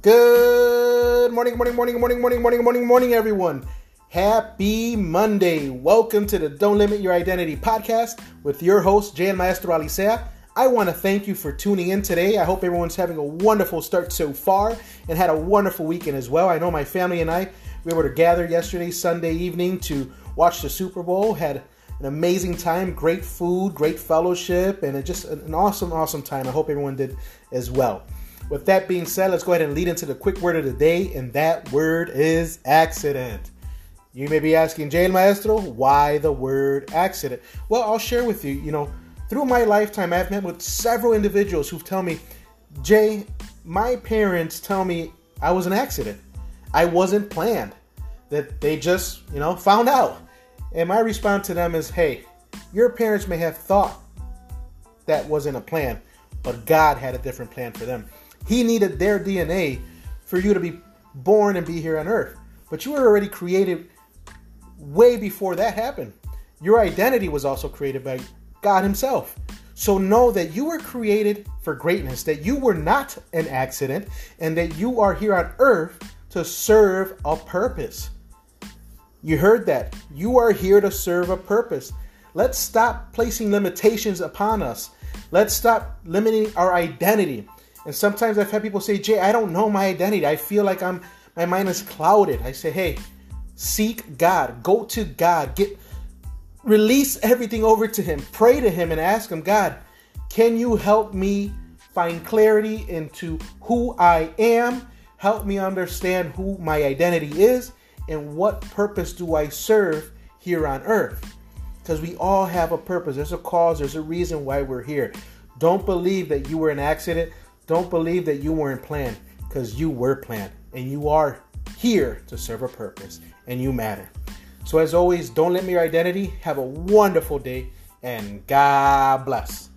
Good morning, morning, morning, morning, morning, morning, morning, morning, everyone. Happy Monday. Welcome to the Don't Limit Your Identity podcast with your host, Jan Maestro Alicea. I want to thank you for tuning in today. I hope everyone's having a wonderful start so far and had a wonderful weekend as well. I know my family and I, we were to gather yesterday, Sunday evening, to watch the Super Bowl. Had an amazing time, great food, great fellowship, and just an awesome, awesome time. I hope everyone did as well. With that being said, let's go ahead and lead into the quick word of the day, and that word is accident. You may be asking, Jay Maestro, why the word accident? Well, I'll share with you, you know, through my lifetime, I've met with several individuals who've tell me, Jay, my parents tell me I was an accident. I wasn't planned. That they just, you know, found out. And my response to them is hey, your parents may have thought that wasn't a plan, but God had a different plan for them. He needed their DNA for you to be born and be here on earth. But you were already created way before that happened. Your identity was also created by God Himself. So know that you were created for greatness, that you were not an accident, and that you are here on earth to serve a purpose. You heard that. You are here to serve a purpose. Let's stop placing limitations upon us. Let's stop limiting our identity. And sometimes I've had people say, Jay, I don't know my identity. I feel like I'm my mind is clouded. I say, hey, seek God. Go to God. Get release everything over to Him. Pray to Him and ask Him, God, can you help me find clarity into who I am? Help me understand who my identity is and what purpose do I serve here on earth? Because we all have a purpose. There's a cause, there's a reason why we're here. Don't believe that you were an accident. Don't believe that you weren't planned because you were planned and you are here to serve a purpose and you matter. So, as always, don't limit your identity. Have a wonderful day and God bless.